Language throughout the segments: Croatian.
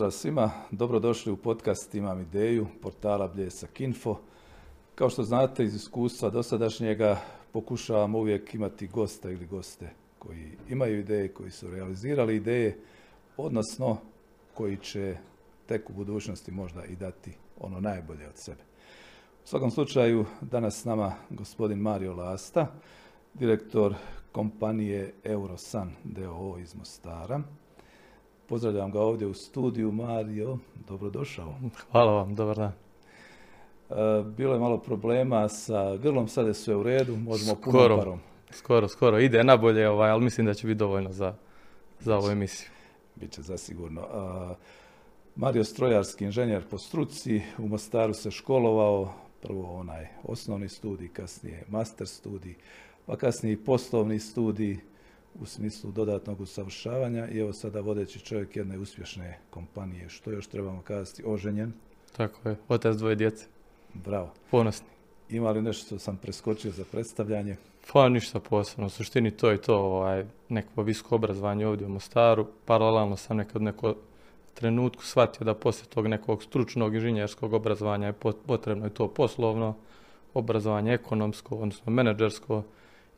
pozdrav svima. Dobrodošli u podcast Imam ideju portala Bljesak Info. Kao što znate iz iskustva dosadašnjega pokušavamo uvijek imati gosta ili goste koji imaju ideje, koji su realizirali ideje, odnosno koji će tek u budućnosti možda i dati ono najbolje od sebe. U svakom slučaju danas s nama gospodin Mario Lasta, direktor kompanije Eurosan DOO iz Mostara. Pozdravljam ga ovdje u studiju. Mario, dobrodošao. Hvala vam, dobar dan. E, bilo je malo problema sa grlom, sad je sve u redu, možemo skoro, parom. Skoro, skoro. Ide nabolje, ovaj, ali mislim da će biti dovoljno za, za ovu emisiju. Biće zasigurno. Uh, Mario Strojarski inženjer po struci, u Mostaru se školovao, prvo onaj osnovni studij, kasnije master studij, pa kasnije i poslovni studij u smislu dodatnog usavršavanja i evo sada vodeći čovjek jedne uspješne kompanije. Što još trebamo kazati? Oženjen. Tako je, otac dvoje djece. Bravo. Ponosni. Ima li nešto što sam preskočio za predstavljanje? Pa ništa posebno. U suštini to je to ovaj, neko visoko obrazovanje ovdje u Mostaru. Paralelno sam nekad neko trenutku shvatio da poslije tog nekog stručnog inženjerskog obrazovanja je potrebno i to poslovno obrazovanje, ekonomsko, odnosno menadžersko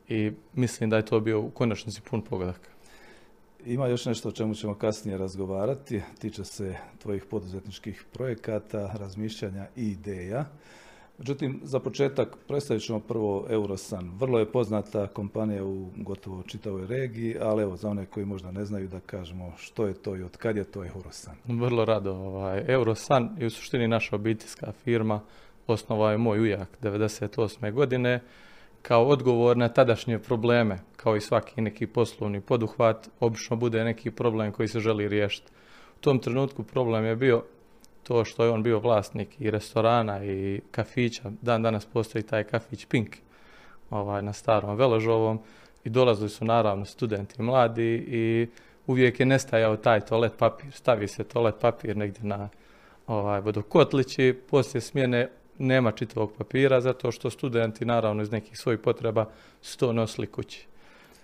i mislim da je to bio u konačnici pun pogodak. Ima još nešto o čemu ćemo kasnije razgovarati, tiče se tvojih poduzetničkih projekata, razmišljanja i ideja. Međutim, za početak predstavit ćemo prvo Eurosan. Vrlo je poznata kompanija u gotovo čitavoj regiji, ali evo za one koji možda ne znaju da kažemo što je to i od kad je to Eurosan. Vrlo rado. Ovaj, Eurosan je u suštini naša obiteljska firma. Osnovao je moj ujak 98. godine kao odgovor na tadašnje probleme, kao i svaki neki poslovni poduhvat, obično bude neki problem koji se želi riješiti. U tom trenutku problem je bio to što je on bio vlasnik i restorana i kafića. Dan danas postoji taj kafić Pink ovaj, na starom Veložovom i dolazili su naravno studenti mladi i uvijek je nestajao taj toalet papir. Stavi se toalet papir negdje na ovaj, vodokotlići, poslije smjene nema čitavog papira zato što studenti naravno iz nekih svojih potreba su to nosili kući.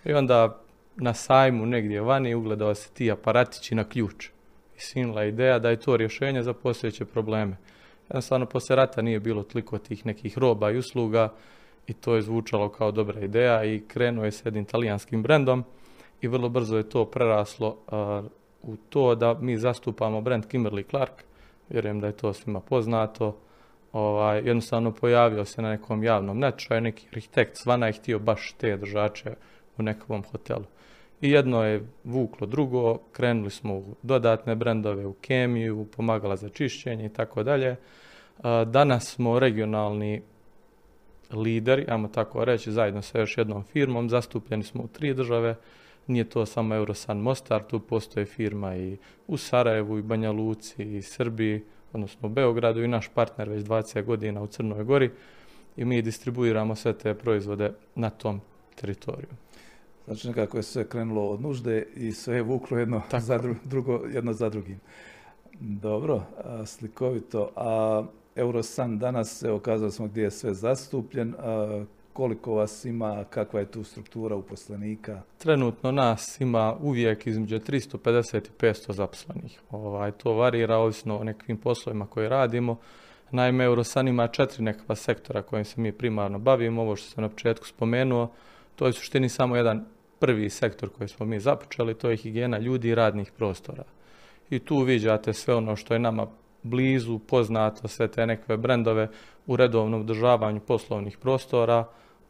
I onda na sajmu negdje vani ugledao se ti aparatići na ključ. I sinula ideja da je to rješenje za postojeće probleme. Jednostavno, poslije rata nije bilo toliko tih nekih roba i usluga i to je zvučalo kao dobra ideja i krenuo je s jednim talijanskim brendom i vrlo brzo je to preraslo u to da mi zastupamo brand Kimberly Clark. Vjerujem da je to svima poznato ovaj, jednostavno pojavio se na nekom javnom natječaju, neki arhitekt svana je htio baš te držače u nekom hotelu. I jedno je vuklo drugo, krenuli smo u dodatne brendove, u kemiju, pomagala za čišćenje i tako dalje. Danas smo regionalni lideri, ajmo tako reći, zajedno sa još jednom firmom, zastupljeni smo u tri države, nije to samo Eurosan Mostar, tu postoje firma i u Sarajevu, i Banja Luci, i Srbiji, odnosno u Beogradu i naš partner već 20 godina u Crnoj Gori i mi distribuiramo sve te proizvode na tom teritoriju. Znači nekako je sve krenulo od nužde i sve je vuklo jedno za drugo, jedno za drugim. Dobro, slikovito. A Eurosan danas, evo kazali smo gdje je sve zastupljen. A, koliko vas ima, kakva je tu struktura uposlenika? Trenutno nas ima uvijek između 350 i 500 zaposlenih. Ovaj, to varira ovisno o nekim poslovima koje radimo. Naime, Eurosan ima četiri nekakva sektora kojim se mi primarno bavimo. Ovo što sam na početku spomenuo, to je suštini samo jedan prvi sektor koji smo mi započeli, to je higijena ljudi i radnih prostora. I tu viđate sve ono što je nama blizu, poznato, sve te nekakve brendove u redovnom održavanju poslovnih prostora,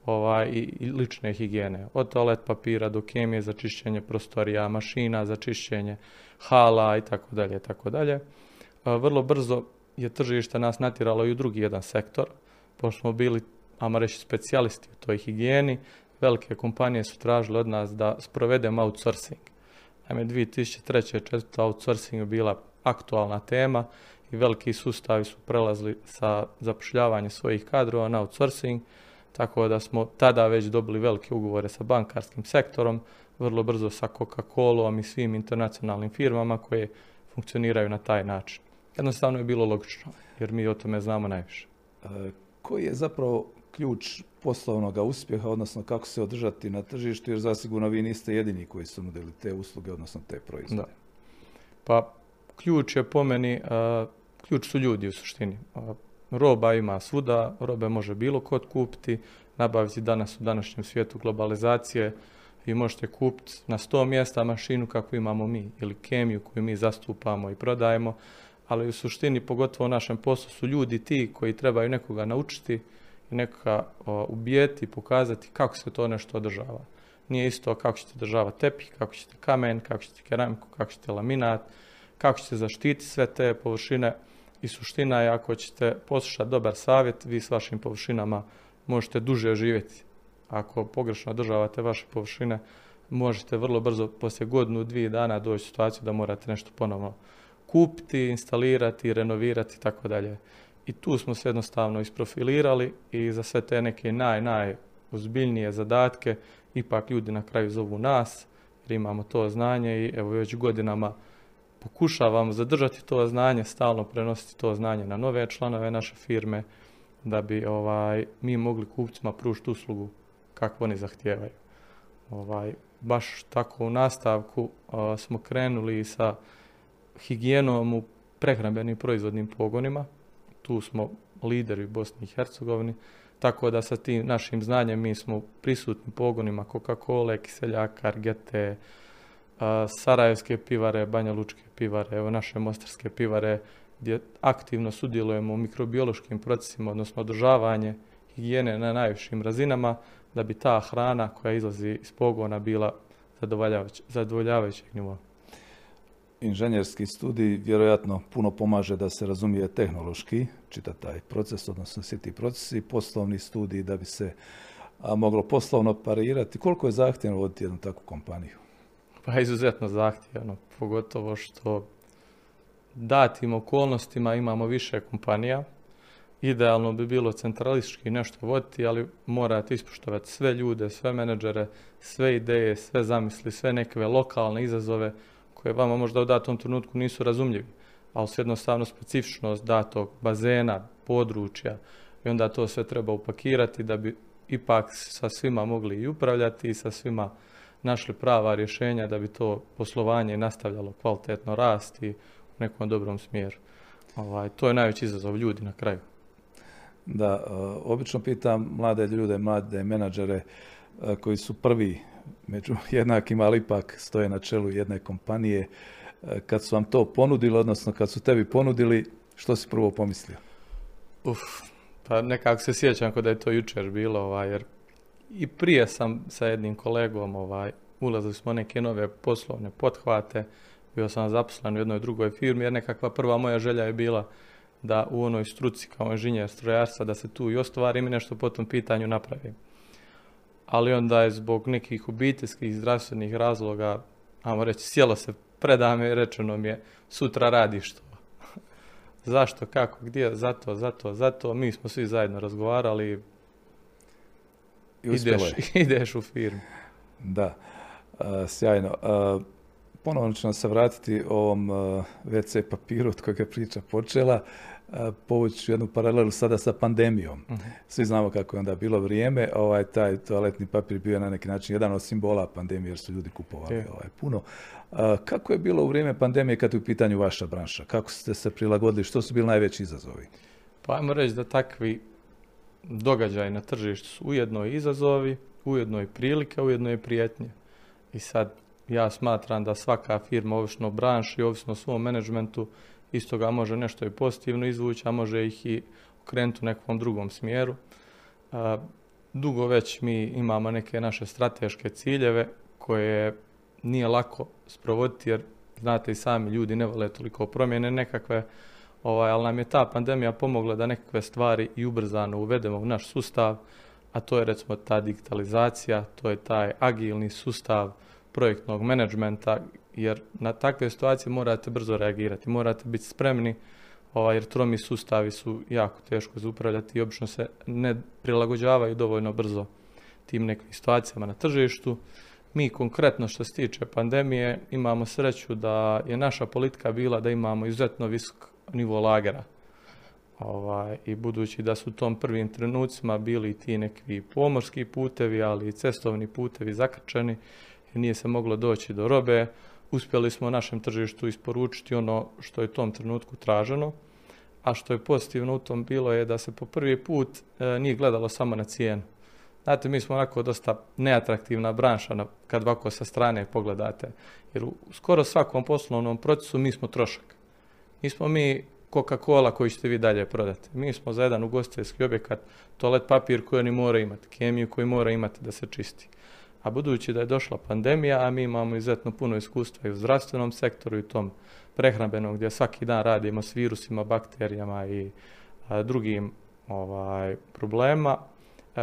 ovaj, i, lične higijene. Od toalet papira do kemije za čišćenje prostorija, mašina za čišćenje hala i tako dalje, tako dalje. Vrlo brzo je tržište nas natjeralo i u drugi jedan sektor, pošto smo bili, ajmo reći, specijalisti u toj higijeni, velike kompanije su tražile od nas da sprovedemo outsourcing. Naime, 2003. i 2004. outsourcing je bila aktualna tema i veliki sustavi su prelazili sa zapošljavanja svojih kadrova na outsourcing tako da smo tada već dobili velike ugovore sa bankarskim sektorom, vrlo brzo sa Coca-Colom i svim internacionalnim firmama koje funkcioniraju na taj način. Jednostavno je bilo logično, jer mi o tome znamo najviše. E, koji je zapravo ključ poslovnog uspjeha, odnosno kako se održati na tržištu, jer zasigurno vi niste jedini koji su nudili te usluge, odnosno te proizvode. Pa, ključ je po meni, ključ su ljudi u suštini. Roba ima svuda, robe može bilo kod kupiti, nabaviti danas u današnjem svijetu globalizacije vi možete kupiti na sto mjesta mašinu kako imamo mi ili kemiju koju mi zastupamo i prodajemo, ali u suštini pogotovo u našem poslu su ljudi ti koji trebaju nekoga naučiti i nekoga ubijeti i pokazati kako se to nešto održava. Nije isto kako ćete održavati tepih, kako ćete kamen, kako ćete keramiku, kako ćete laminat, kako ćete zaštiti sve te površine i suština je ako ćete poslušati dobar savjet, vi s vašim površinama možete duže živjeti. Ako pogrešno održavate vaše površine, možete vrlo brzo, poslije godinu, dvije dana doći u situaciju da morate nešto ponovno kupiti, instalirati, renovirati i tako dalje. I tu smo se jednostavno isprofilirali i za sve te neke naj, naj zadatke ipak ljudi na kraju zovu nas jer imamo to znanje i evo već godinama pokušavamo zadržati to znanje, stalno prenositi to znanje na nove članove naše firme da bi ovaj, mi mogli kupcima pružiti uslugu kako oni zahtijevaju. Ovaj, baš tako u nastavku smo krenuli sa higijenom u prehrambenim proizvodnim pogonima. Tu smo lideri u Bosni i Hercegovini. Tako da sa tim našim znanjem mi smo prisutni pogonima Coca-Cola, Kiseljaka, Argete, Sarajevske pivare, Banja Lučke pivare, evo naše mostarske pivare, gdje aktivno sudjelujemo u mikrobiološkim procesima, odnosno održavanje higijene na najvišim razinama, da bi ta hrana koja izlazi iz pogona bila zadovoljavajućeg nivoa. Inženjerski studij vjerojatno puno pomaže da se razumije tehnološki, čita taj proces, odnosno svi ti procesi, poslovni studij da bi se moglo poslovno parirati. Koliko je zahtjevno voditi jednu takvu kompaniju? Pa izuzetno zahtjevno, pogotovo što datim okolnostima imamo više kompanija, Idealno bi bilo centralistički nešto voditi, ali morate ispoštovati sve ljude, sve menadžere, sve ideje, sve zamisli, sve neke lokalne izazove koje vama možda u datom trenutku nisu razumljivi, ali su jednostavno specifičnost datog bazena, područja i onda to sve treba upakirati da bi ipak sa svima mogli i upravljati i sa svima našli prava rješenja da bi to poslovanje nastavljalo kvalitetno rasti u nekom dobrom smjeru. Ovaj, to je najveći izazov ljudi na kraju da e, obično pitam mlade ljude, mlade menadžere e, koji su prvi među jednakima, ali ipak stoje na čelu jedne kompanije. E, kad su vam to ponudili, odnosno kad su tebi ponudili, što si prvo pomislio? Uf, pa nekako se sjećam kod da je to jučer bilo, ovaj, jer i prije sam sa jednim kolegom, ovaj, ulazili smo neke nove poslovne pothvate, bio sam zaposlen u jednoj drugoj firmi, jer nekakva prva moja želja je bila da u onoj struci kao inženjer strojarstva da se tu i ostvarim i nešto po tom pitanju napravim. Ali onda je zbog nekih obiteljskih zdravstvenih razloga, ajmo reći, sjelo se predame i rečeno mi je sutra radiš to. Zašto, kako, gdje, zato, zato, zato. Mi smo svi zajedno razgovarali i ideš, ideš u firmu. Da, sjajno. Ponovno ću se vratiti ovom uh, WC papiru od kojeg je priča počela. Povući jednu paralelu sada sa pandemijom. Mhm. Svi znamo kako je onda bilo vrijeme. Ovaj, taj toaletni papir bio na neki način jedan od simbola pandemije jer su ljudi kupovali ovaj, puno. Kako je bilo u vrijeme pandemije kad je u pitanju vaša branša? Kako ste se prilagodili? Što su bili najveći izazovi? Pa ajmo reći da takvi događaji na tržištu su ujedno i izazovi, ujedno i prilike, ujedno i prijetnje. I sad ja smatram da svaka firma, ovisno o branši, ovisno o svom menadžmentu, isto ga može nešto i pozitivno izvući, a može ih i okrenuti u nekom drugom smjeru. Dugo već mi imamo neke naše strateške ciljeve koje nije lako sprovoditi jer znate i sami ljudi ne vole toliko promjene nekakve, ovaj, ali nam je ta pandemija pomogla da nekakve stvari i ubrzano uvedemo u naš sustav, a to je recimo ta digitalizacija, to je taj agilni sustav, projektnog menadžmenta, jer na takve situacije morate brzo reagirati, morate biti spremni, ovaj, jer tromi sustavi su jako teško za upravljati i obično se ne prilagođavaju dovoljno brzo tim nekim situacijama na tržištu. Mi konkretno što se tiče pandemije imamo sreću da je naša politika bila da imamo izuzetno visok nivo lagera. Ovaj, I budući da su u tom prvim trenucima bili ti neki pomorski putevi, ali i cestovni putevi zakrčeni, nije se moglo doći do robe, uspjeli smo našem tržištu isporučiti ono što je u tom trenutku traženo, a što je pozitivno u tom bilo je da se po prvi put nije gledalo samo na cijenu. Znate, mi smo onako dosta neatraktivna branša kad ovako sa strane pogledate. Jer u skoro svakom poslovnom procesu mi smo trošak. Nismo mi Coca-Cola koji ćete vi dalje prodati. Mi smo za jedan ugostiteljski objekat toalet papir koji oni mora imati, kemiju koji mora imati da se čisti. A budući da je došla pandemija, a mi imamo izuzetno puno iskustva i u zdravstvenom sektoru i tom prehrambenom gdje svaki dan radimo s virusima, bakterijama i drugim ovaj, problema,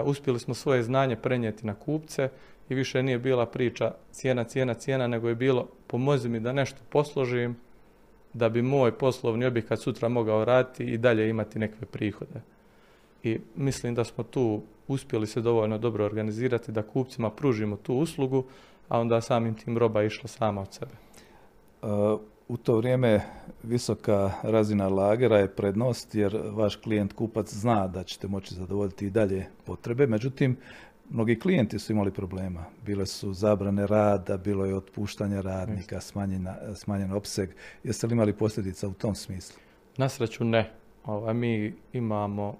uspjeli smo svoje znanje prenijeti na kupce i više nije bila priča cijena, cijena, cijena, nego je bilo pomozi mi da nešto posložim, da bi moj poslovni objekat sutra mogao raditi i dalje imati nekakve prihode. I mislim da smo tu uspjeli se dovoljno dobro organizirati da kupcima pružimo tu uslugu, a onda samim tim roba išla sama od sebe. Uh, u to vrijeme visoka razina lagera je prednost jer vaš klijent kupac zna da ćete moći zadovoljiti i dalje potrebe. Međutim, mnogi klijenti su imali problema. Bile su zabrane rada, bilo je otpuštanje radnika, smanjen opseg. Jeste li imali posljedica u tom smislu? Na sreću ne. Ovaj, mi imamo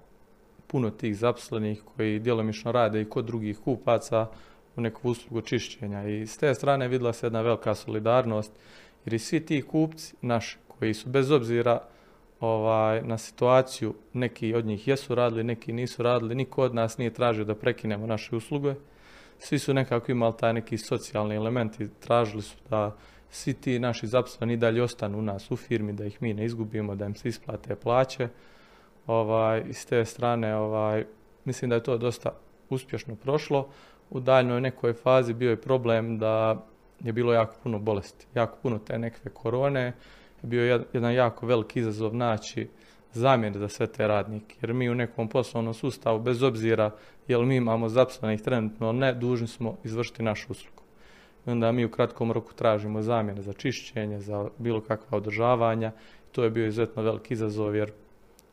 puno tih zaposlenih koji djelomično rade i kod drugih kupaca u neku uslugu čišćenja. I s te strane vidjela se jedna velika solidarnost jer i svi ti kupci naši koji su bez obzira ovaj, na situaciju, neki od njih jesu radili, neki nisu radili, niko od nas nije tražio da prekinemo naše usluge. Svi su nekako imali taj neki socijalni element i tražili su da svi ti naši zaposleni dalje ostanu u nas u firmi, da ih mi ne izgubimo, da im se isplate plaće. Ovaj, s te strane ovaj, mislim da je to dosta uspješno prošlo. U daljnoj nekoj fazi bio je problem da je bilo jako puno bolesti, jako puno te nekakve korone, je bio jedan jako veliki izazov naći zamjene za sve te radnike. Jer mi u nekom poslovnom sustavu, bez obzira jel mi imamo zaposlenih trenutno, ne, dužni smo izvršiti našu uslugu. I onda mi u kratkom roku tražimo zamjene za čišćenje, za bilo kakva održavanja. To je bio izuzetno veliki izazov jer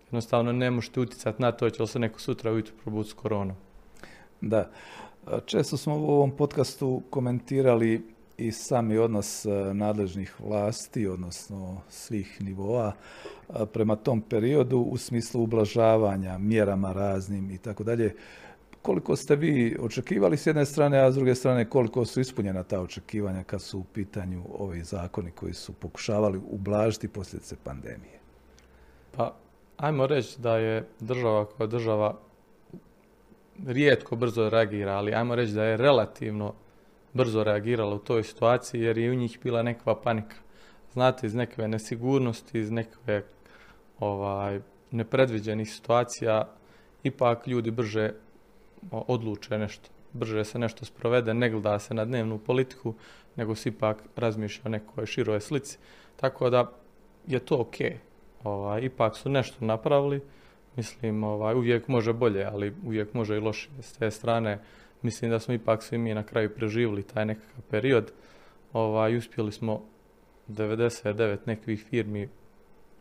jednostavno ne možete utjecati na to će li se neko sutra ujutro probuditi s koronom. Da. Često smo u ovom podcastu komentirali i sami odnos e, nadležnih vlasti, odnosno svih nivoa e, prema tom periodu u smislu ublažavanja, mjerama raznim i tako dalje. Koliko ste vi očekivali s jedne strane, a s druge strane koliko su ispunjena ta očekivanja kad su u pitanju ovi zakoni koji su pokušavali ublažiti posljedice pandemije? Pa, ajmo reći da je država kao država rijetko brzo reagira, ali ajmo reći da je relativno brzo reagirala u toj situaciji jer je u njih bila nekakva panika. Znate, iz nekakve nesigurnosti, iz nekakve ovaj, nepredviđenih situacija, ipak ljudi brže odluče nešto. Brže se nešto sprovede, ne gleda se na dnevnu politiku, nego se ipak razmišlja o nekoj široj slici. Tako da je to ok. Ovaj, ipak su nešto napravili. Mislim, ovaj, uvijek može bolje, ali uvijek može i loše. S te strane, mislim da smo ipak svi mi na kraju preživjeli taj nekakav period. Ovaj, uspjeli smo 99 nekih firmi,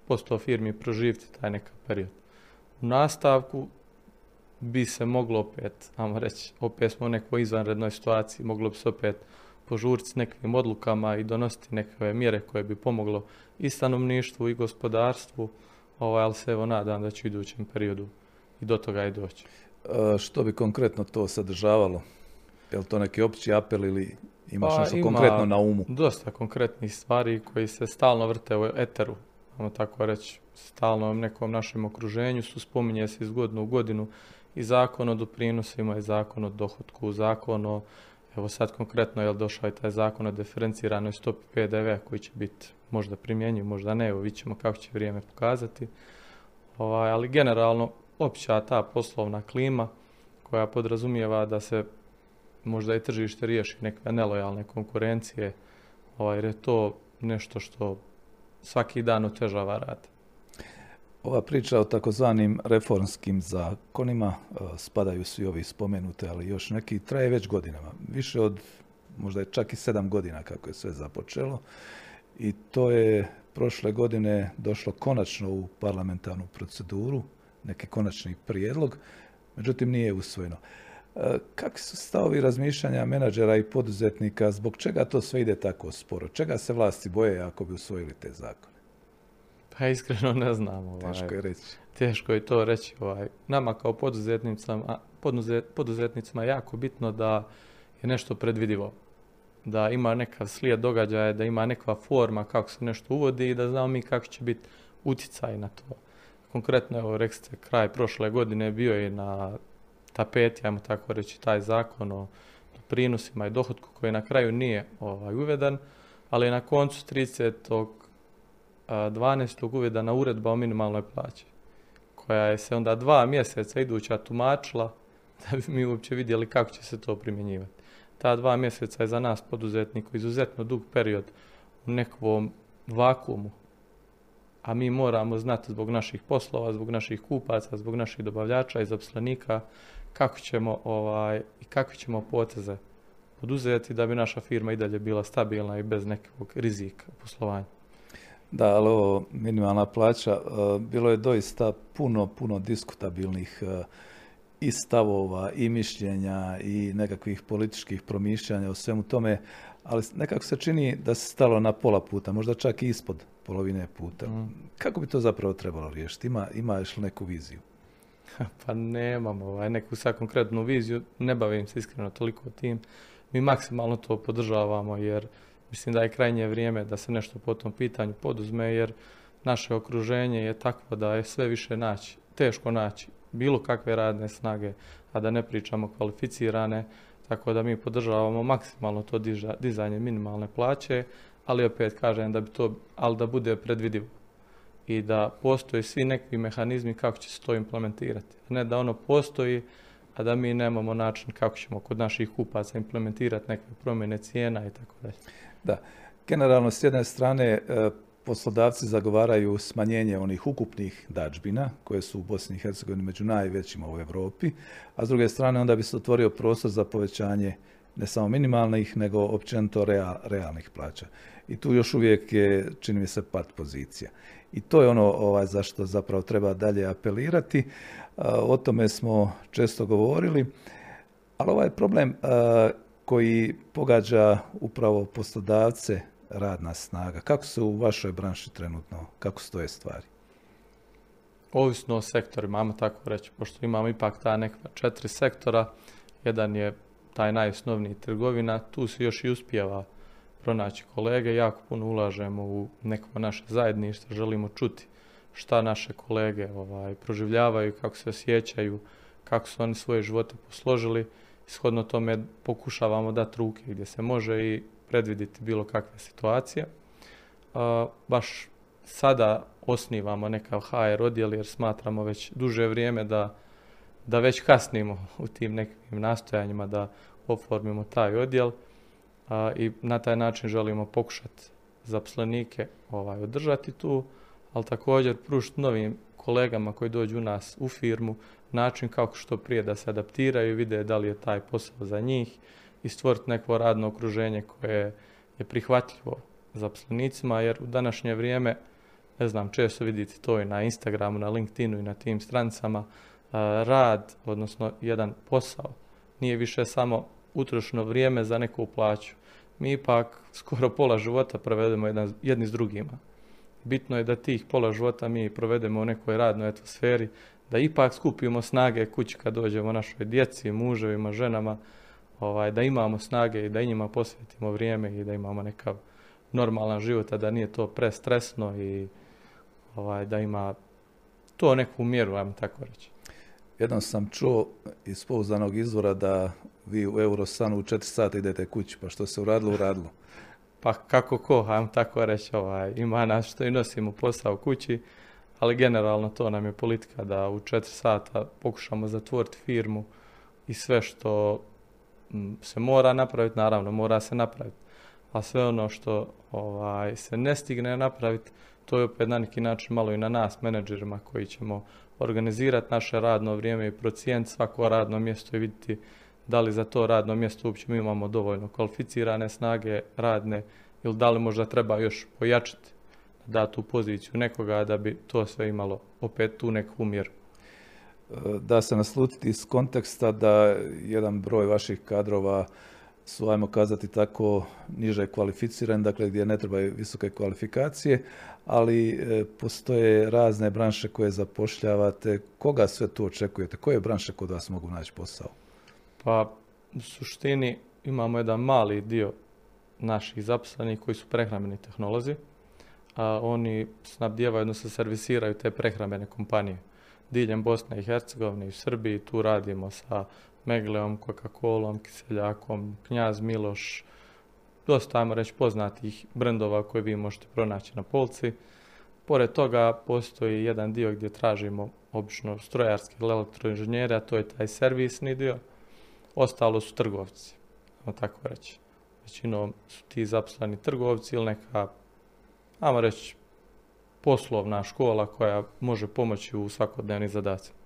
posto firmi proživiti taj nekakav period. U nastavku bi se moglo opet, ajmo reći, opet smo u nekoj izvanrednoj situaciji, moglo bi se opet požuriti s nekim odlukama i donositi nekakve mjere koje bi pomoglo i stanovništvu i gospodarstvu, ovaj, ali se evo nadam da će u idućem periodu i do toga i doći. E, što bi konkretno to sadržavalo? Je li to neki opći apel ili imaš pa, nešto konkretno na umu? dosta konkretnih stvari koji se stalno vrte u eteru, ajmo tako reći, stalno u nekom našem okruženju su, spominje se iz godinu u godinu i zakon o doprinosima i zakon o dohotku, zakon o, evo sad konkretno je došao i taj zakon o diferenciranoj stopi PDV koji će biti možda primjenjiv, možda ne, evo vidjet ćemo kako će vrijeme pokazati. Ovaj, ali generalno opća ta poslovna klima koja podrazumijeva da se možda i tržište riješi neke nelojalne konkurencije, ovaj, jer je to nešto što svaki dan otežava rad. Ova priča o takozvanim reformskim zakonima, e, spadaju svi ovi spomenute, ali još neki, traje već godinama. Više od, možda je čak i sedam godina kako je sve započelo. I to je prošle godine došlo konačno u parlamentarnu proceduru neki konačni prijedlog, međutim nije usvojeno. E, kakvi su stavovi razmišljanja menadžera i poduzetnika, zbog čega to sve ide tako sporo? Čega se vlasti boje ako bi usvojili te zakone? Pa iskreno ne znam. Ovaj. Teško je reći. Teško je to reći. Ovaj. Nama kao poduzetnicama, poduzetnicima je jako bitno da je nešto predvidivo. Da ima neka slijed događaja, da ima neka forma kako se nešto uvodi i da znamo mi kako će biti utjecaj na to. Konkretno, evo, rekli ste, kraj prošle godine bio je na tapeti, ajmo tako reći, taj zakon o prinosima i dohodku koji na kraju nije ovaj, uveden, ali na koncu 30. 12. uvedena uredba o minimalnoj plaći, koja je se onda dva mjeseca iduća tumačila da bi mi uopće vidjeli kako će se to primjenjivati. Ta dva mjeseca je za nas poduzetniku izuzetno dug period u nekom vakumu a mi moramo znati zbog naših poslova, zbog naših kupaca, zbog naših dobavljača i zaposlenika kako ćemo ovaj, i kakve ćemo poteze poduzeti da bi naša firma i dalje bila stabilna i bez nekog rizika poslovanja. Da, ali ovo minimalna plaća, e, bilo je doista puno, puno diskutabilnih e, i stavova i mišljenja i nekakvih političkih promišljanja o svemu tome, ali nekako se čini da se stalo na pola puta, možda čak i ispod polovine puta. Mm. Kako bi to zapravo trebalo riješiti? Ima, imaš li neku viziju? pa nemam ovaj, neku sad konkretnu viziju, ne bavim se iskreno toliko tim. Mi maksimalno to podržavamo jer mislim da je krajnje vrijeme da se nešto po tom pitanju poduzme jer naše okruženje je takvo da je sve više naći, teško naći bilo kakve radne snage, a da ne pričamo kvalificirane, tako da mi podržavamo maksimalno to dizanje minimalne plaće, ali opet kažem da bi to, ali da bude predvidivo i da postoje svi neki mehanizmi kako će se to implementirati. Ne da ono postoji, a da mi nemamo način kako ćemo kod naših kupaca implementirati neke promjene cijena i tako dalje. Da, generalno s jedne strane e, poslodavci zagovaraju smanjenje onih ukupnih dađbina koje su u Bosni i Hercegovini među najvećima u Europi, a s druge strane onda bi se otvorio prostor za povećanje ne samo minimalnih, nego općenito realnih plaća. I tu još uvijek je, čini mi se, pad pozicija. I to je ono ovaj, zašto zapravo treba dalje apelirati. O tome smo često govorili, ali ovaj problem koji pogađa upravo poslodavce radna snaga. Kako se u vašoj branši trenutno, kako stoje stvari? Ovisno o sektorima, imamo tako reći, pošto imamo ipak ta neka četiri sektora, jedan je taj najosnovniji trgovina, tu se još i uspijeva pronaći kolege, jako puno ulažemo u neko naše zajedništvo, želimo čuti šta naše kolege ovaj, proživljavaju, kako se osjećaju, kako su oni svoje živote posložili. Ishodno tome pokušavamo dati ruke gdje se može i predviditi bilo kakve situacije. baš sada osnivamo nekav HR odjel jer smatramo već duže vrijeme da, da već kasnimo u tim nekim nastojanjima da oformimo taj odjel i na taj način želimo pokušati zaposlenike ovaj, održati tu, ali također pružiti novim kolegama koji dođu u nas u firmu način kako što prije da se adaptiraju, vide da li je taj posao za njih i stvoriti neko radno okruženje koje je prihvatljivo zaposlenicima, jer u današnje vrijeme, ne znam, često vidite to i na Instagramu, na LinkedInu i na tim stranicama, rad, odnosno jedan posao, nije više samo utrošeno vrijeme za neku plaću. Mi ipak skoro pola života provedemo jedan, jedni s drugima. Bitno je da tih pola života mi provedemo u nekoj radnoj atmosferi, da ipak skupimo snage kući kad dođemo našoj djeci, muževima, ženama, ovaj, da imamo snage i da i njima posvetimo vrijeme i da imamo nekav normalan život, a da nije to prestresno i ovaj, da ima to neku mjeru, ajmo tako reći. Jednom sam čuo iz pouzdanog izvora da vi u Eurosanu u četiri sata idete kući, pa što se uradilo, uradilo. Pa kako ko, ajmo tako reći, ovaj, ima nas što i nosimo posao kući, ali generalno to nam je politika da u četiri sata pokušamo zatvoriti firmu i sve što se mora napraviti, naravno mora se napraviti, a sve ono što ovaj, se ne stigne napraviti, to je opet na neki način malo i na nas, menadžerima koji ćemo organizirati naše radno vrijeme i procijeniti svako radno mjesto i vidjeti da li za to radno mjesto uopće mi imamo dovoljno kvalificirane snage radne ili da li možda treba još pojačati da tu poziciju nekoga da bi to sve imalo opet tu neku mjeru. Da se naslutiti iz konteksta da jedan broj vaših kadrova su, ajmo kazati tako, niže kvalificiran, dakle gdje ne trebaju visoke kvalifikacije, ali e, postoje razne branše koje zapošljavate. Koga sve tu očekujete? Koje branše kod vas mogu naći posao? Pa, u suštini imamo jedan mali dio naših zaposlenih koji su prehrambeni tehnolozi, a oni snabdijevaju, odnosno servisiraju te prehrambene kompanije. Diljem Bosne i Hercegovine i u Srbiji tu radimo sa Megleom, Coca-Colom, Kiseljakom, Knjaz Miloš, dosta, ajmo reći, poznatih brendova koje vi možete pronaći na polci. Pored toga postoji jedan dio gdje tražimo obično strojarski ili elektroinženjere, a to je taj servisni dio. Ostalo su trgovci, ajmo tako reći. Većinom su ti zaposleni trgovci ili neka, ajmo reći, poslovna škola koja može pomoći u svakodnevnim zadacima.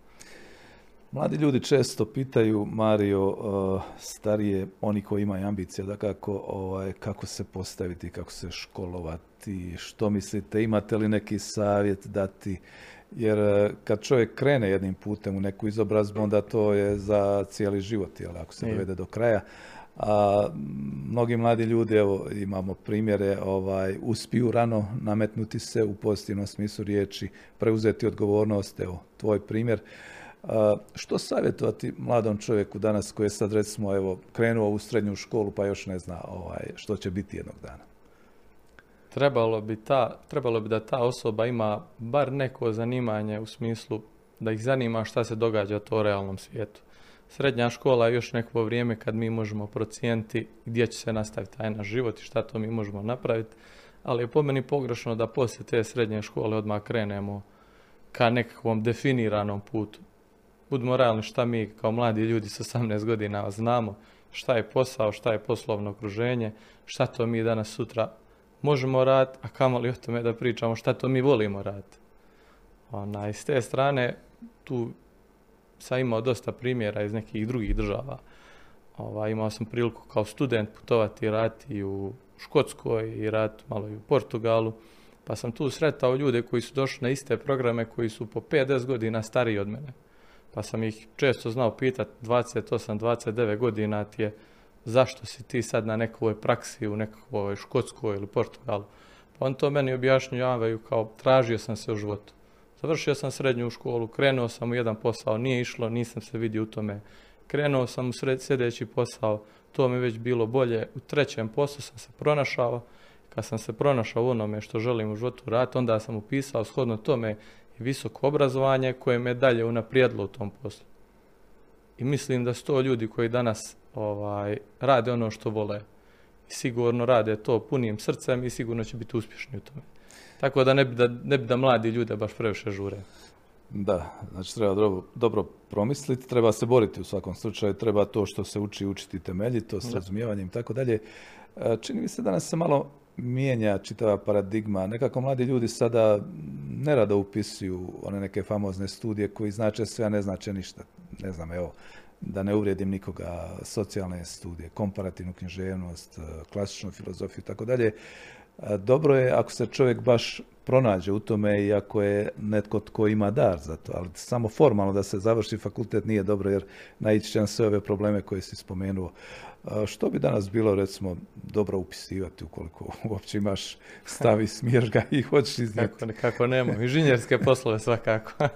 Mladi ljudi često pitaju Mario uh, starije, oni koji imaju ambicije, da kako, ovaj, kako se postaviti, kako se školovati, što mislite, imate li neki savjet dati, jer uh, kad čovjek krene jednim putem u neku izobrazbu, onda to je za cijeli život, jel, ako se dovede do kraja. A mnogi mladi ljudi, evo imamo primjere, ovaj, uspiju rano nametnuti se u pozitivnom smislu riječi, preuzeti odgovornost, evo, tvoj primjer. Što savjetovati mladom čovjeku danas koji je sad recimo evo, krenuo u srednju školu pa još ne zna ovaj, što će biti jednog dana? Trebalo bi, ta, trebalo bi da ta osoba ima bar neko zanimanje u smislu da ih zanima šta se događa to u realnom svijetu. Srednja škola je još neko vrijeme kad mi možemo procijeniti gdje će se nastaviti taj naš život i šta to mi možemo napraviti, ali je po meni pogrešno da poslije te srednje škole odmah krenemo ka nekakvom definiranom putu budimo realni šta mi kao mladi ljudi sa 18 godina znamo, šta je posao, šta je poslovno okruženje, šta to mi danas sutra možemo raditi, a kamoli o tome da pričamo šta to mi volimo raditi. S te strane tu sam imao dosta primjera iz nekih drugih država. Ova, imao sam priliku kao student putovati i raditi u Škotskoj i raditi malo i u Portugalu. Pa sam tu sretao ljude koji su došli na iste programe koji su po 50 godina stariji od mene pa sam ih često znao pitati 28-29 godina ti je zašto si ti sad na nekoj praksi u nekakvoj Škotskoj ili Portugalu. Pa on to meni objašnjavaju kao tražio sam se u životu. Završio sam srednju školu, krenuo sam u jedan posao, nije išlo, nisam se vidio u tome. Krenuo sam u sljedeći posao, to mi već bilo bolje. U trećem poslu sam se pronašao. Kad sam se pronašao u onome što želim u životu raditi, onda sam upisao shodno tome i visoko obrazovanje koje me dalje unaprijedilo u tom poslu. I mislim da su to ljudi koji danas ovaj, rade ono što vole i sigurno rade to punim srcem i sigurno će biti uspješni u tome. Tako da ne bi da, ne bi da mladi ljude baš previše žure. Da, znači treba dobro, dobro promisliti, treba se boriti u svakom slučaju, treba to što se uči učiti temeljito, s razumijevanjem i tako dalje. E, čini mi se da nas se malo mijenja čitava paradigma. Nekako mladi ljudi sada nerado upisuju one neke famozne studije koji znače sve, a ne znače ništa. Ne znam, evo, da ne uvrijedim nikoga, socijalne studije, komparativnu književnost, klasičnu filozofiju i tako dalje. Dobro je ako se čovjek baš pronađe u tome i ako je netko tko ima dar za to, ali samo formalno da se završi fakultet nije dobro jer naići će na sve ove probleme koje si spomenuo. Što bi danas bilo, recimo, dobro upisivati ukoliko uopće imaš stav i smiješ ga i hoćeš iznijeti? Kako, kako nema, inženjerske poslove svakako.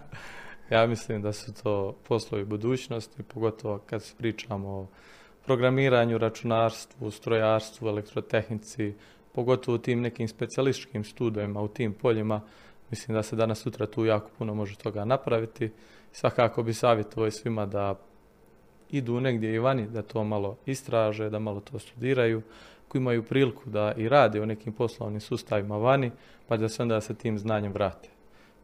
ja mislim da su to poslovi budućnosti, pogotovo kad pričamo o programiranju, računarstvu, strojarstvu, elektrotehnici, pogotovo u tim nekim specijalističkim studijima, u tim poljima, mislim da se danas sutra tu jako puno može toga napraviti. Svakako bi savjetovao svima da idu negdje i vani, da to malo istraže, da malo to studiraju, koji imaju priliku da i rade u nekim poslovnim sustavima vani, pa da se onda sa tim znanjem vrate.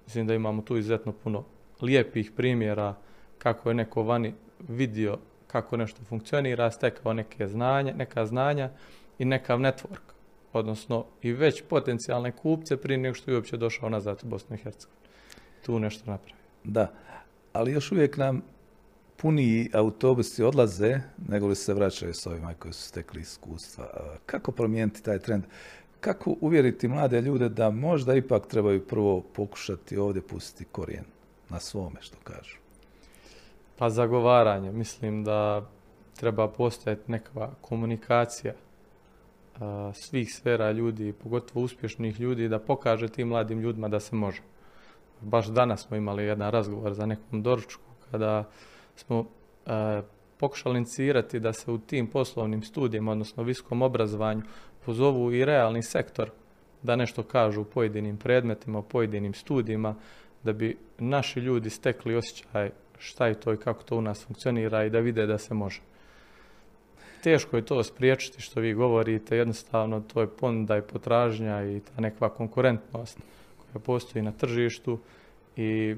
Mislim da imamo tu izuzetno puno lijepih primjera kako je neko vani vidio kako nešto funkcionira, stekao neke znanje, neka znanja i nekav network, odnosno i već potencijalne kupce prije nego što je uopće došao nazad u Bosnu i Hercegovinu. Tu nešto napravi. Da, ali još uvijek nam puni autobusi odlaze nego li se vraćaju s ovima koji su stekli iskustva. Kako promijeniti taj trend? Kako uvjeriti mlade ljude da možda ipak trebaju prvo pokušati ovdje pustiti korijen na svome, što kažu? Pa zagovaranje. Mislim da treba postojati neka komunikacija svih sfera ljudi, pogotovo uspješnih ljudi, da pokaže tim mladim ljudima da se može. Baš danas smo imali jedan razgovor za nekom doručku kada smo pokušali inicirati da se u tim poslovnim studijima, odnosno visokom obrazovanju, pozovu i realni sektor da nešto kažu u pojedinim predmetima, u pojedinim studijima, da bi naši ljudi stekli osjećaj šta je to i kako to u nas funkcionira i da vide da se može. Teško je to spriječiti što vi govorite, jednostavno to je ponuda i potražnja i ta nekakva konkurentnost koja postoji na tržištu i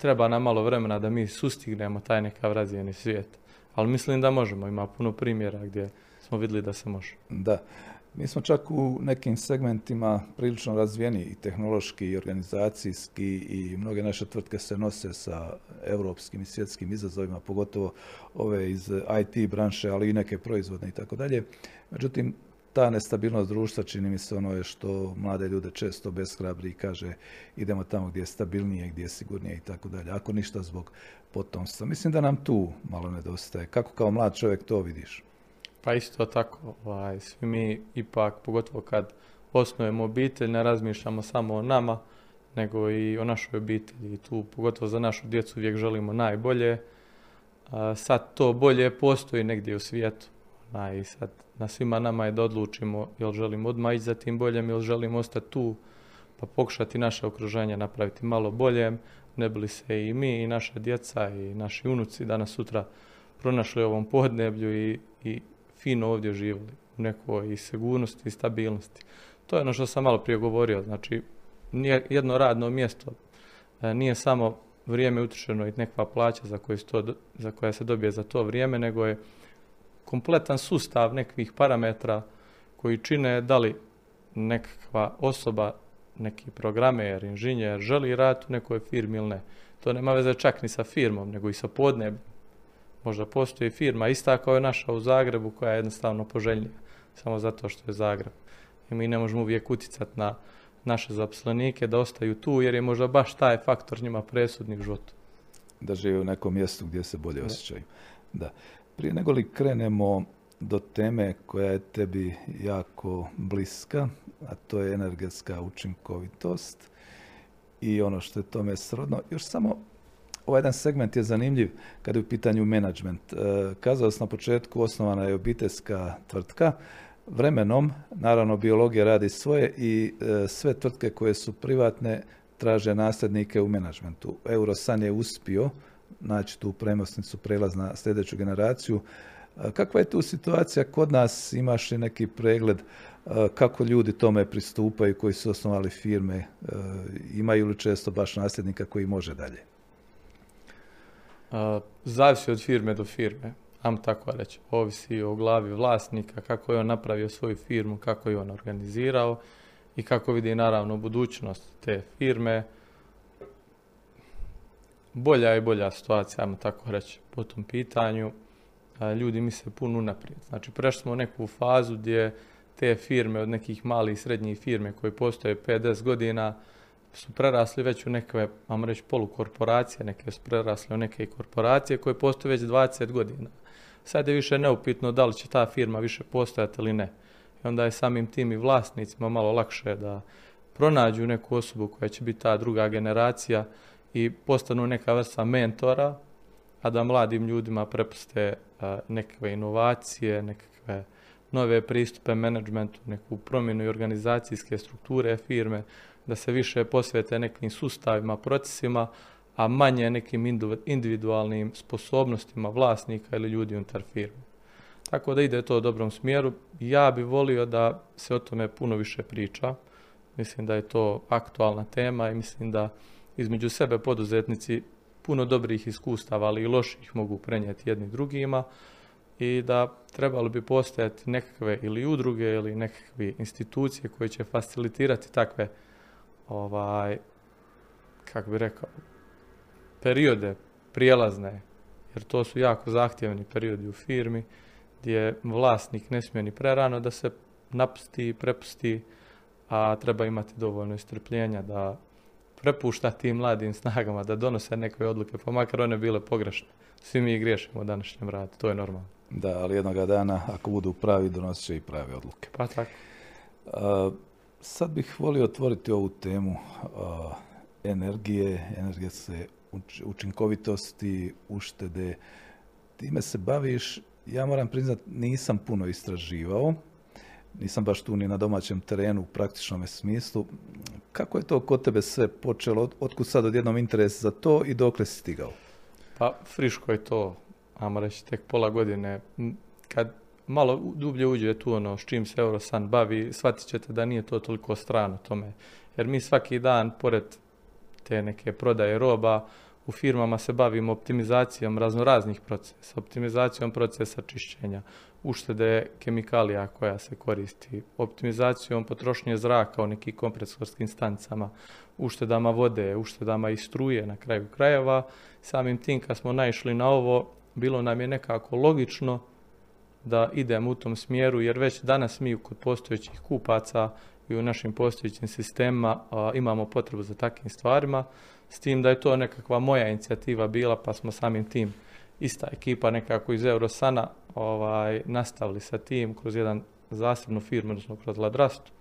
treba nam malo vremena da mi sustignemo taj nekav razvijeni svijet. Ali mislim da možemo, ima puno primjera gdje smo vidjeli da se može. Da. Mi smo čak u nekim segmentima prilično razvijeni i tehnološki i organizacijski i mnoge naše tvrtke se nose sa europskim i svjetskim izazovima, pogotovo ove iz IT branše, ali i neke proizvodne i tako dalje. Međutim, ta nestabilnost društva čini mi se ono je što mlade ljude često beshrabri i kaže idemo tamo gdje je stabilnije, gdje je sigurnije i tako dalje. Ako ništa zbog potomstva. Mislim da nam tu malo nedostaje. Kako kao mlad čovjek to vidiš? Pa isto tako, ovaj, svi mi ipak, pogotovo kad osnujemo obitelj, ne razmišljamo samo o nama, nego i o našoj obitelji. Tu, pogotovo za našu djecu, uvijek želimo najbolje. A, sad to bolje postoji negdje u svijetu. I sad na svima nama je da odlučimo jel želimo odmah ići za tim boljem, jel želimo ostati tu, pa pokušati naše okruženje napraviti malo boljem, ne bili se i mi i naša djeca i naši unuci danas sutra pronašli ovom podneblju i, i fino ovdje živjeli u nekoj i sigurnosti i stabilnosti. To je ono što sam malo prije govorio, znači jedno radno mjesto, e, nije samo vrijeme utrošeno i nekakva plaća za, koju to, za koja se dobije za to vrijeme, nego je kompletan sustav nekih parametra koji čine da li nekakva osoba, neki programer, inženjer želi raditi u nekoj firmi ili ne. To nema veze čak ni sa firmom, nego i sa podnebljem. Možda postoji firma ista kao je naša u Zagrebu koja je jednostavno poželjnija, samo zato što je Zagreb. I mi ne možemo uvijek utjecati na naše zaposlenike da ostaju tu jer je možda baš taj faktor njima presudni u životu. Da žive u nekom mjestu gdje se bolje osjećaju. Da. Prije nego li krenemo do teme koja je tebi jako bliska, a to je energetska učinkovitost i ono što je tome srodno. Još samo ovaj jedan segment je zanimljiv kada je u pitanju menadžment. E, kazao sam na početku, osnovana je obiteljska tvrtka. Vremenom, naravno, biologija radi svoje i e, sve tvrtke koje su privatne traže nasljednike u menadžmentu. Eurosan je uspio naći tu premosnicu, prelaz na sljedeću generaciju. E, kakva je tu situacija kod nas? Imaš li neki pregled kako ljudi tome pristupaju koji su osnovali firme? Imaju li često baš nasljednika koji može dalje? Zavisi od firme do firme, am tako reći. Ovisi o glavi vlasnika, kako je on napravio svoju firmu, kako je on organizirao i kako vidi naravno budućnost te firme. Bolja i bolja situacija, ajmo tako reći, po tom pitanju. Ljudi misle puno naprijed. Znači, prešli smo u neku fazu gdje te firme od nekih malih i srednjih firme koje postoje 50 godina, su prerasli već u neke, vam reći, polukorporacije, neke su prerasli u neke korporacije koje postoje već 20 godina. Sad je više neupitno da li će ta firma više postojati ili ne. I onda je samim tim i vlasnicima malo lakše da pronađu neku osobu koja će biti ta druga generacija i postanu neka vrsta mentora, a da mladim ljudima prepuste nekakve inovacije, nekakve nove pristupe menadžmentu, neku promjenu i organizacijske strukture firme, da se više posvete nekim sustavima, procesima, a manje nekim individualnim sposobnostima vlasnika ili ljudi unutar firme. Tako da ide to u dobrom smjeru. Ja bi volio da se o tome puno više priča. Mislim da je to aktualna tema i mislim da između sebe poduzetnici puno dobrih iskustava, ali i loših mogu prenijeti jedni drugima i da trebalo bi postojati nekakve ili udruge ili nekakve institucije koje će facilitirati takve ovaj, kako bi rekao, periode prijelazne, jer to su jako zahtjevni periodi u firmi, gdje vlasnik ne smije ni prerano da se napusti i prepusti, a treba imati dovoljno istrpljenja da prepušta tim mladim snagama da donose neke odluke, pa makar one bile pogrešne. Svi mi griješimo u današnjem radu, to je normalno. Da, ali jednoga dana, ako budu pravi, donosit će i prave odluke. Pa tako. Sad bih volio otvoriti ovu temu energije, energetske učinkovitosti, uštede. Time se baviš, ja moram priznat, nisam puno istraživao, nisam baš tu ni na domaćem terenu u praktičnom smislu. Kako je to kod tebe sve počelo? Otkud sad odjednom interes za to i dokle si stigao? Pa friško je to, ajmo reći, tek pola godine. Kad malo dublje uđe tu ono s čim se Eurosan bavi, shvatit ćete da nije to toliko strano tome. Jer mi svaki dan, pored te neke prodaje roba, u firmama se bavimo optimizacijom raznoraznih procesa, optimizacijom procesa čišćenja, uštede kemikalija koja se koristi, optimizacijom potrošnje zraka u nekim kompresorskim stanicama, uštedama vode, uštedama i struje na kraju krajeva. Samim tim kad smo naišli na ovo, bilo nam je nekako logično da idemo u tom smjeru, jer već danas mi kod postojećih kupaca i u našim postojećim sistemima imamo potrebu za takvim stvarima, s tim da je to nekakva moja inicijativa bila, pa smo samim tim ista ekipa nekako iz Eurosana ovaj, nastavili sa tim kroz jedan zasebnu firmu, odnosno kroz Ladrastu,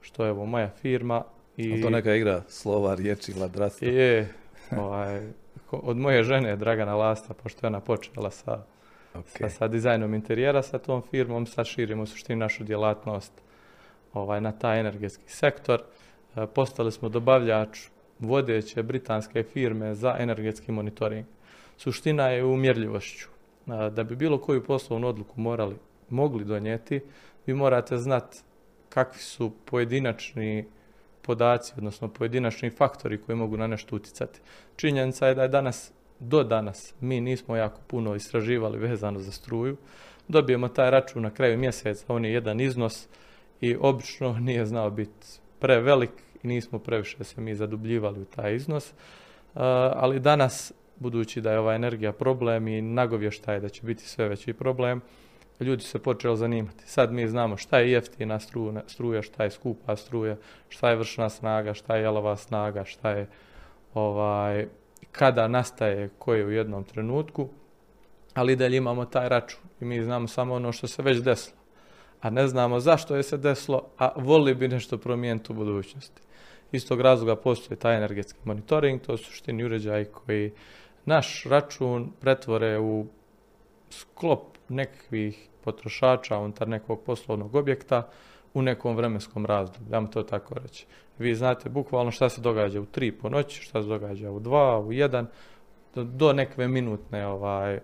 što je evo moja firma. I, to neka igra slova, riječi Ladrasta. Je, ovaj, od moje žene Dragana Lasta, pošto je ona počela sa, sa, sa, dizajnom interijera sa tom firmom, sad širimo suštini našu djelatnost ovaj, na taj energetski sektor. E, postali smo dobavljač vodeće britanske firme za energetski monitoring. Suština je u mjerljivošću. Da bi bilo koju poslovnu odluku morali, mogli donijeti, vi morate znati kakvi su pojedinačni podaci, odnosno pojedinačni faktori koji mogu na nešto utjecati. Činjenica je da je danas, do danas, mi nismo jako puno istraživali vezano za struju. Dobijemo taj račun na kraju mjeseca, on je jedan iznos i obično nije znao biti prevelik i nismo previše se mi zadubljivali u taj iznos. Ali danas budući da je ova energija problem i nagovještaj da će biti sve veći problem, ljudi se počeli zanimati. Sad mi znamo šta je jeftina struja, šta je skupa struja, šta je vršna snaga, šta je jelova snaga, šta je ovaj, kada nastaje koje u jednom trenutku, ali i dalje imamo taj račun i mi znamo samo ono što se već desilo. A ne znamo zašto je se desilo, a voli bi nešto promijeniti u budućnosti. Iz tog razloga postoji taj energetski monitoring, to su suštini uređaji koji naš račun pretvore u sklop nekakvih potrošača unutar nekog poslovnog objekta u nekom vremenskom razdoblju, ja to tako reći. Vi znate bukvalno šta se događa u tri po noći, šta se događa u dva, u jedan, do, do nekve minutne ovaj,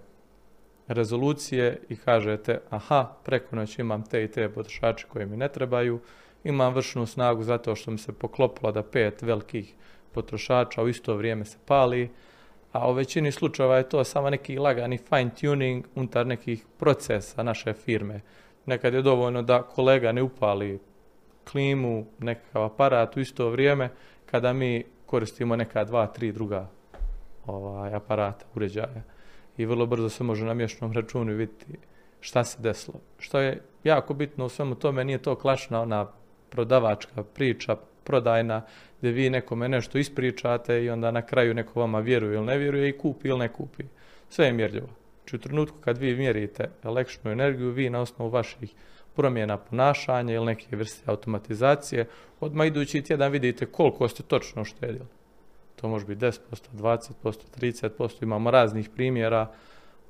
rezolucije i kažete aha, preko noći imam te i te potrošače koji mi ne trebaju, imam vršnu snagu zato što mi se poklopilo da pet velikih potrošača u isto vrijeme se pali, a u većini slučajeva je to samo neki lagani fine tuning unutar nekih procesa naše firme. Nekad je dovoljno da kolega ne upali klimu, nekakav aparat u isto vrijeme kada mi koristimo neka dva, tri druga ovaj, aparata, uređaja. I vrlo brzo se može na mješnom računu vidjeti šta se desilo. Što je jako bitno u svemu tome, nije to klašna ona prodavačka priča, prodajna, gdje vi nekome nešto ispričate i onda na kraju neko vama vjeruje ili ne vjeruje i kupi ili ne kupi. Sve je mjerljivo. Znači u trenutku kad vi mjerite električnu energiju, vi na osnovu vaših promjena ponašanja ili neke vrste automatizacije, odmah idući tjedan vidite koliko ste točno štedili. To može biti 10%, 20%, 30%, imamo raznih primjera.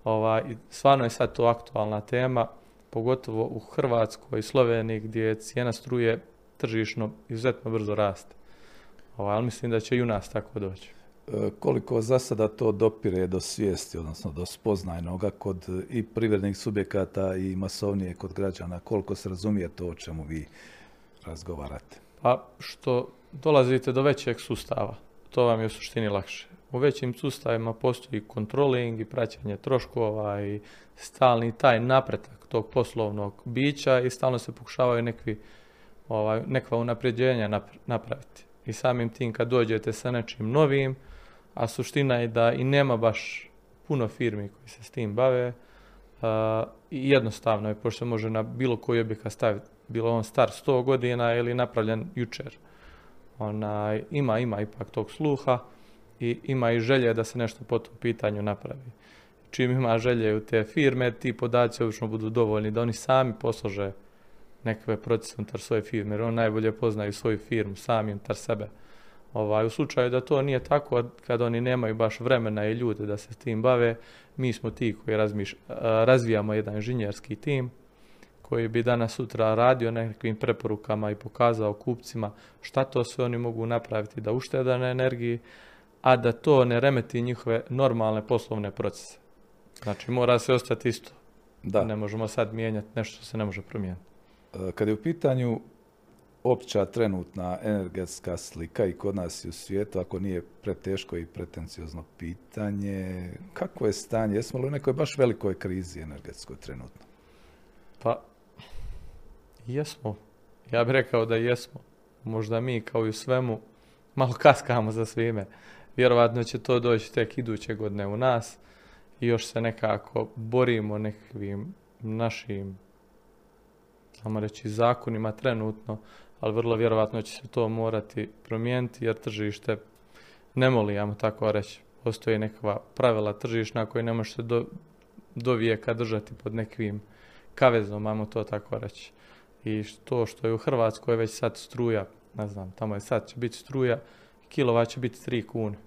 Ovaj, stvarno je sad to aktualna tema, pogotovo u Hrvatskoj i Sloveniji gdje cijena struje tržišno izuzetno brzo raste. Ovaj, ali mislim da će i u nas tako doći. Koliko za sada to dopire do svijesti, odnosno do spoznajnoga kod i privrednih subjekata i masovnije kod građana, koliko se razumije to o čemu vi razgovarate? Pa što dolazite do većeg sustava, to vam je u suštini lakše. U većim sustavima postoji kontroling i praćenje troškova i stalni taj napretak tog poslovnog bića i stalno se pokušavaju nekvi, ovaj, nekva unapređenja napraviti. I samim tim kad dođete sa nečim novim, a suština je da i nema baš puno firmi koji se s tim bave, i jednostavno je, pošto se može na bilo koji objekat staviti, bilo on star 100 godina ili napravljen jučer. onaj, ima, ima ipak tog sluha i ima i želje da se nešto po tom pitanju napravi. Čim ima želje u te firme, ti podaci obično budu dovoljni da oni sami poslože nekakve procese unutar svoje firme, jer oni najbolje poznaju svoju firmu sami unutar sebe. Ovaj, u slučaju da to nije tako, kad oni nemaju baš vremena i ljude da se s tim bave, mi smo ti koji razmiš, razvijamo jedan inženjerski tim koji bi danas sutra radio nekakvim preporukama i pokazao kupcima šta to sve oni mogu napraviti da ušteda na energiji, a da to ne remeti njihove normalne poslovne procese. Znači mora se ostati isto. Da. Ne možemo sad mijenjati nešto što se ne može promijeniti. E, kad je u pitanju opća trenutna energetska slika i kod nas i u svijetu, ako nije preteško i pretenciozno pitanje, kako je stanje? Jesmo li u nekoj baš velikoj krizi energetskoj trenutno? Pa, jesmo. Ja bih rekao da jesmo. Možda mi kao i u svemu malo kaskamo za svime. Vjerovatno će to doći tek iduće godine u nas i još se nekako borimo nekakvim našim samo reći zakonima trenutno, ali vrlo vjerovatno će se to morati promijeniti jer tržište ne moli, ajmo tako reći. Postoje nekakva pravila tržišna koje ne može se do, do vijeka držati pod nekim kavezom, ajmo to tako reći. I to što je u Hrvatskoj već sad struja, ne znam, tamo je sad će biti struja, kilovat će biti 3 kune.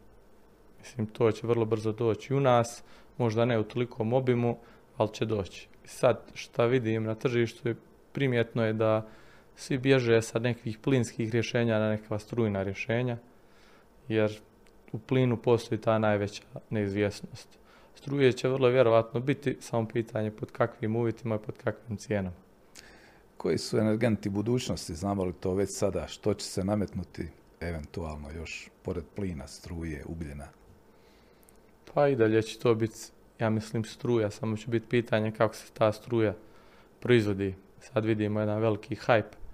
Mislim, to će vrlo brzo doći u nas, možda ne u tolikom obimu, ali će doći. Sad, šta vidim na tržištu, primjetno je da svi bježe sa nekih plinskih rješenja na neka strujna rješenja, jer u plinu postoji ta najveća neizvjesnost. Struje će vrlo vjerovatno biti samo pitanje pod kakvim uvjetima i pod kakvim cijenama. Koji su energenti budućnosti? Znamo li to već sada? Što će se nametnuti eventualno još pored plina, struje, ugljena? Pa i dalje će to biti, ja mislim, struja. Samo će biti pitanje kako se ta struja proizvodi. Sad vidimo jedan veliki hype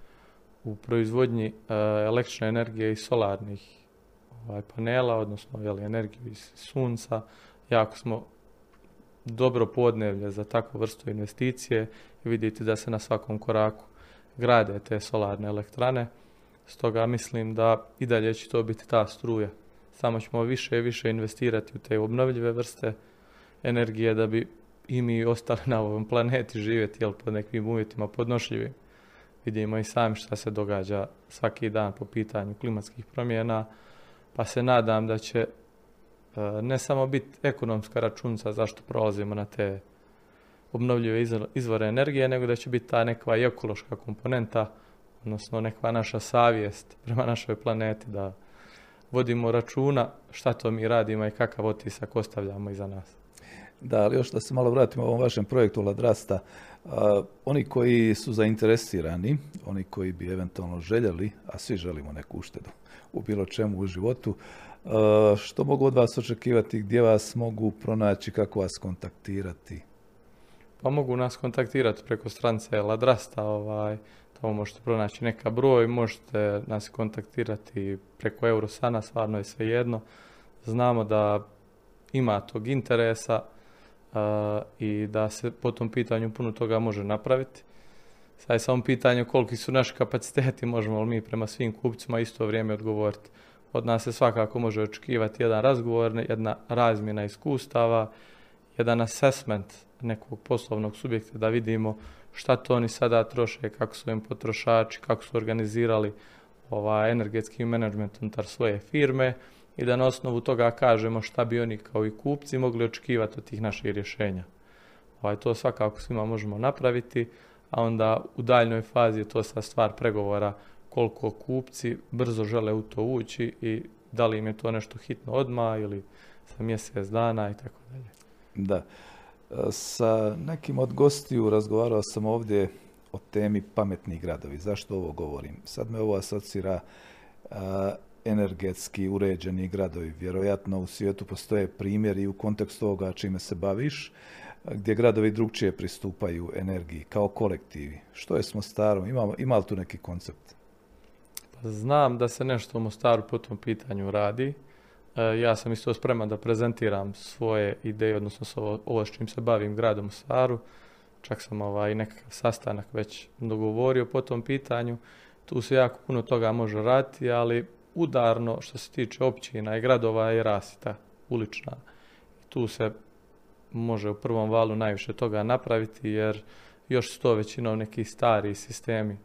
u proizvodnji uh, električne energije i solarnih ovaj, panela, odnosno jeli, energiju iz sunca. Jako smo dobro podnevlje za takvu vrstu investicije i vidite da se na svakom koraku grade te solarne elektrane. Stoga mislim da i dalje će to biti ta struja. Samo ćemo više i više investirati u te obnovljive vrste energije da bi i mi ostali na ovom planeti živjeti jel, pod nekim uvjetima podnošljivim. Vidimo i sami šta se događa svaki dan po pitanju klimatskih promjena, pa se nadam da će e, ne samo biti ekonomska računica zašto prolazimo na te obnovljive izvore energije, nego da će biti ta neka i ekološka komponenta, odnosno neka naša savjest prema našoj planeti da vodimo računa šta to mi radimo i kakav otisak ostavljamo iza nas. Da, ali još da se malo vratimo ovom vašem projektu Ladrasta, oni koji su zainteresirani, oni koji bi eventualno željeli, a svi želimo neku uštedu u bilo čemu u životu, što mogu od vas očekivati, gdje vas mogu pronaći, kako vas kontaktirati? Pa mogu nas kontaktirati preko strance Ladrasta, ovaj, tamo možete pronaći neka broj, možete nas kontaktirati preko Eurosana, stvarno je sve jedno. Znamo da ima tog interesa, i da se po tom pitanju puno toga može napraviti. Sad je samo pitanje koliki su naši kapaciteti, možemo li mi prema svim kupcima isto vrijeme odgovoriti. Od nas se svakako može očekivati jedan razgovor, jedna razmjena iskustava, jedan assessment nekog poslovnog subjekta da vidimo šta to oni sada troše, kako su im potrošači, kako su organizirali ovaj energetski menadžment unutar svoje firme i da na osnovu toga kažemo šta bi oni kao i kupci mogli očekivati od tih naših rješenja. Ovaj, to svakako svima možemo napraviti, a onda u daljnoj fazi je to sa stvar pregovora koliko kupci brzo žele u to ući i da li im je to nešto hitno odmah ili sa mjesec dana i tako dalje. Da. Sa nekim od gostiju razgovarao sam ovdje o temi pametni gradovi. Zašto ovo govorim? Sad me ovo asocira energetski uređeni gradovi. Vjerojatno u svijetu postoje primjeri u kontekstu ovoga čime se baviš, gdje gradovi drugčije pristupaju energiji kao kolektivi. Što je s Mostarom? Ima, ima li tu neki koncept? Pa znam da se nešto u Mostaru po tom pitanju radi. E, ja sam isto spreman da prezentiram svoje ideje, odnosno ovo s čim se bavim gradom Mostaru. Čak sam ovaj nekakav sastanak već dogovorio po tom pitanju. Tu se jako puno toga može raditi, ali udarno što se tiče općina i gradova je rasita ulična. Tu se može u prvom valu najviše toga napraviti jer još su to većinom neki stari sistemi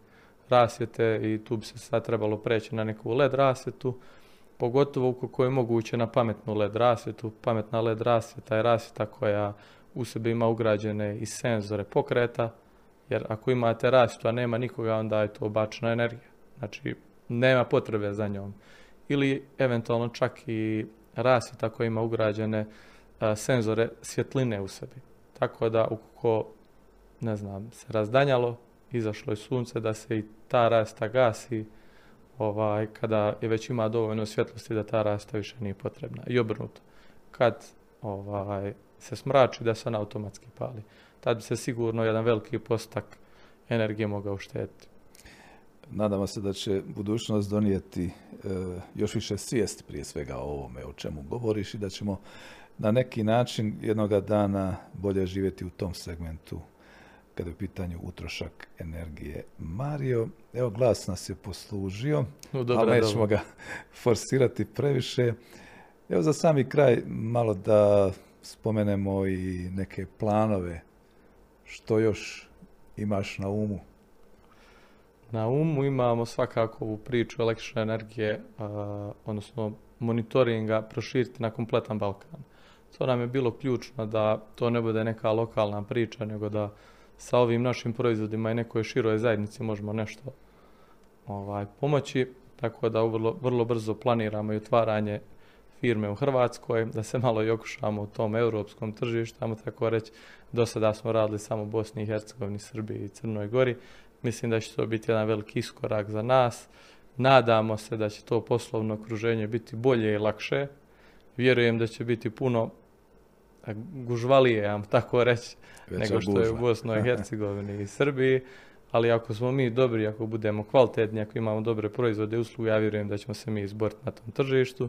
rasvjete i tu bi se sad trebalo preći na neku LED rasvjetu, pogotovo ukoliko je moguće na pametnu LED rasvjetu. Pametna LED rasvjeta je rasvjeta koja u sebi ima ugrađene i senzore pokreta, jer ako imate rasvjetu, a nema nikoga, onda je to bačna energija. Znači, nema potrebe za njom. Ili eventualno čak i rasvjeta koja ima ugrađene senzore svjetline u sebi. Tako da ukoliko, ne znam, se razdanjalo, izašlo je sunce, da se i ta rasta gasi, ovaj, kada je već ima dovoljno svjetlosti da ta rasta više nije potrebna. I obrnuto. Kad ovaj, se smrači, da se ona automatski pali. Tad bi se sigurno jedan veliki postak energije mogao uštediti. Nadamo se da će budućnost donijeti e, još više svijesti prije svega o ovome o čemu govoriš i da ćemo na neki način jednoga dana bolje živjeti u tom segmentu kada je u pitanju utrošak energije. Mario, evo glas nas je poslužio, no, ali nećemo ga forsirati previše. Evo za sami kraj malo da spomenemo i neke planove. Što još imaš na umu? Na umu imamo svakako ovu priču električne energije, odnosno monitoringa, proširiti na kompletan Balkan. To nam je bilo ključno da to ne bude neka lokalna priča, nego da sa ovim našim proizvodima i nekoj široj zajednici možemo nešto ovaj, pomoći. Tako da vrlo, vrlo brzo planiramo i otvaranje firme u Hrvatskoj, da se malo i okušamo u tom europskom tržištu, tamo tako reći, do sada smo radili samo u Bosni i Hercegovini, Srbiji i Crnoj Gori. Mislim da će to biti jedan veliki iskorak za nas. Nadamo se da će to poslovno okruženje biti bolje i lakše. Vjerujem da će biti puno gužvalije, ja tako reći, nego što je u Bosnoj i Hercegovini i Srbiji. Ali ako smo mi dobri, ako budemo kvalitetni, ako imamo dobre proizvode i usluge, ja vjerujem da ćemo se mi izboriti na tom tržištu.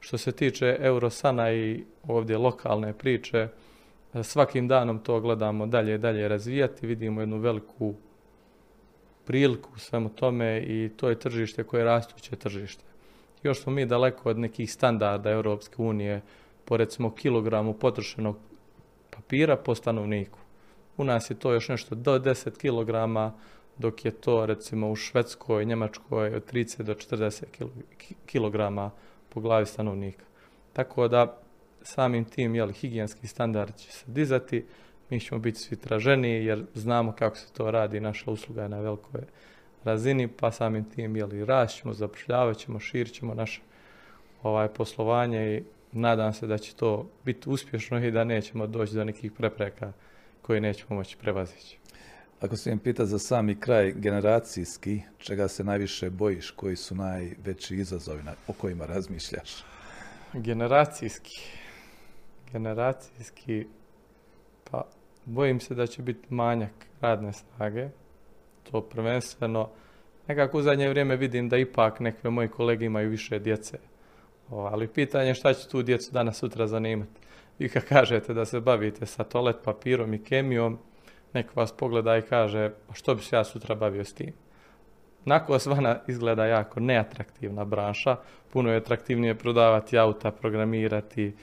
Što se tiče Eurosana i ovdje lokalne priče, svakim danom to gledamo dalje i dalje razvijati. Vidimo jednu veliku priliku u svemu tome i to je tržište koje je rastuće tržište. Još smo mi daleko od nekih standarda Europske unije po recimo kilogramu potrošenog papira po stanovniku. U nas je to još nešto do 10 kilograma, dok je to recimo u Švedskoj, Njemačkoj od 30 do 40 kilograma po glavi stanovnika. Tako da samim tim jeli, higijenski standard će se dizati, mi ćemo biti svi traženiji jer znamo kako se to radi, naša usluga je na velikoj razini, pa samim tim jeli, rašćemo, zapošljavat ćemo, širit ćemo naše ovaj, poslovanje i nadam se da će to biti uspješno i da nećemo doći do nekih prepreka koje nećemo moći prevazići. Ako se im pita za sami kraj generacijski, čega se najviše bojiš, koji su najveći izazovi o kojima razmišljaš? Generacijski. Generacijski, pa bojim se da će biti manjak radne snage. To prvenstveno, nekako u zadnje vrijeme vidim da ipak neke moji kolege imaju više djece ali pitanje je šta će tu djecu danas sutra zanimati. Vi kad kažete da se bavite sa toalet papirom i kemijom, neko vas pogleda i kaže, a što bi se ja sutra bavio s tim? Nako svana izgleda jako neatraktivna branša, puno je atraktivnije prodavati auta, programirati,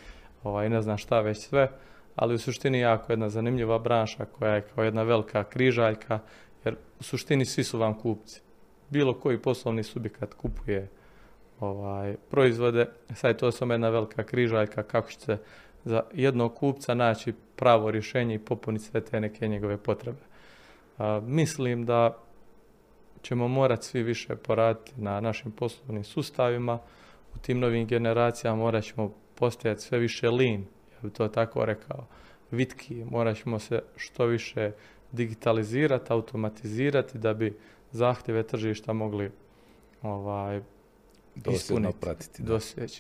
ovaj, ne znam šta već sve, ali u suštini jako jedna zanimljiva branša koja je kao jedna velika križaljka, jer u suštini svi su vam kupci. Bilo koji poslovni subjekat kupuje ovaj, proizvode. Sad je to samo jedna velika križaljka kako će se za jednog kupca naći pravo rješenje i popuniti sve te neke njegove potrebe. mislim da ćemo morati svi više poraditi na našim poslovnim sustavima. U tim novim generacijama morat ćemo postojati sve više lean, bi to tako rekao, vitki, morat ćemo se što više digitalizirati, automatizirati da bi zahtjeve tržišta mogli ovaj, dosljedno pratiti.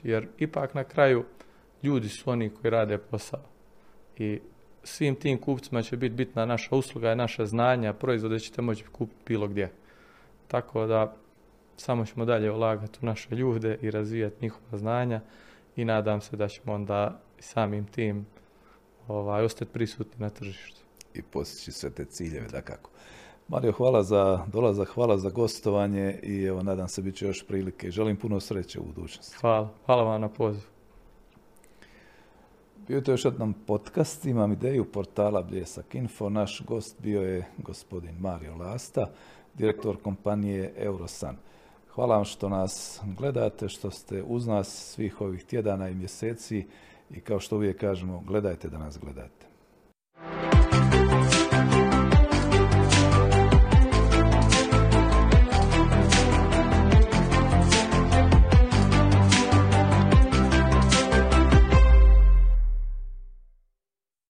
Jer ipak na kraju ljudi su oni koji rade posao. I svim tim kupcima će biti bitna naša usluga i naše znanja, proizvode ćete moći kupiti bilo gdje. Tako da samo ćemo dalje ulagati u naše ljude i razvijati njihova znanja i nadam se da ćemo onda samim tim ovaj, ostati prisutni na tržištu. I postići sve te ciljeve, da kako. Mario, hvala za dolazak, hvala za gostovanje i evo, nadam se bit će još prilike. Želim puno sreće u budućnosti. Hvala. Hvala vam na pozivu. Bio je to još jednom podcast, imam ideju portala Bljesak Info. Naš gost bio je gospodin Mario Lasta, direktor kompanije Eurosan. Hvala vam što nas gledate, što ste uz nas svih ovih tjedana i mjeseci i kao što uvijek kažemo, gledajte da nas gledate.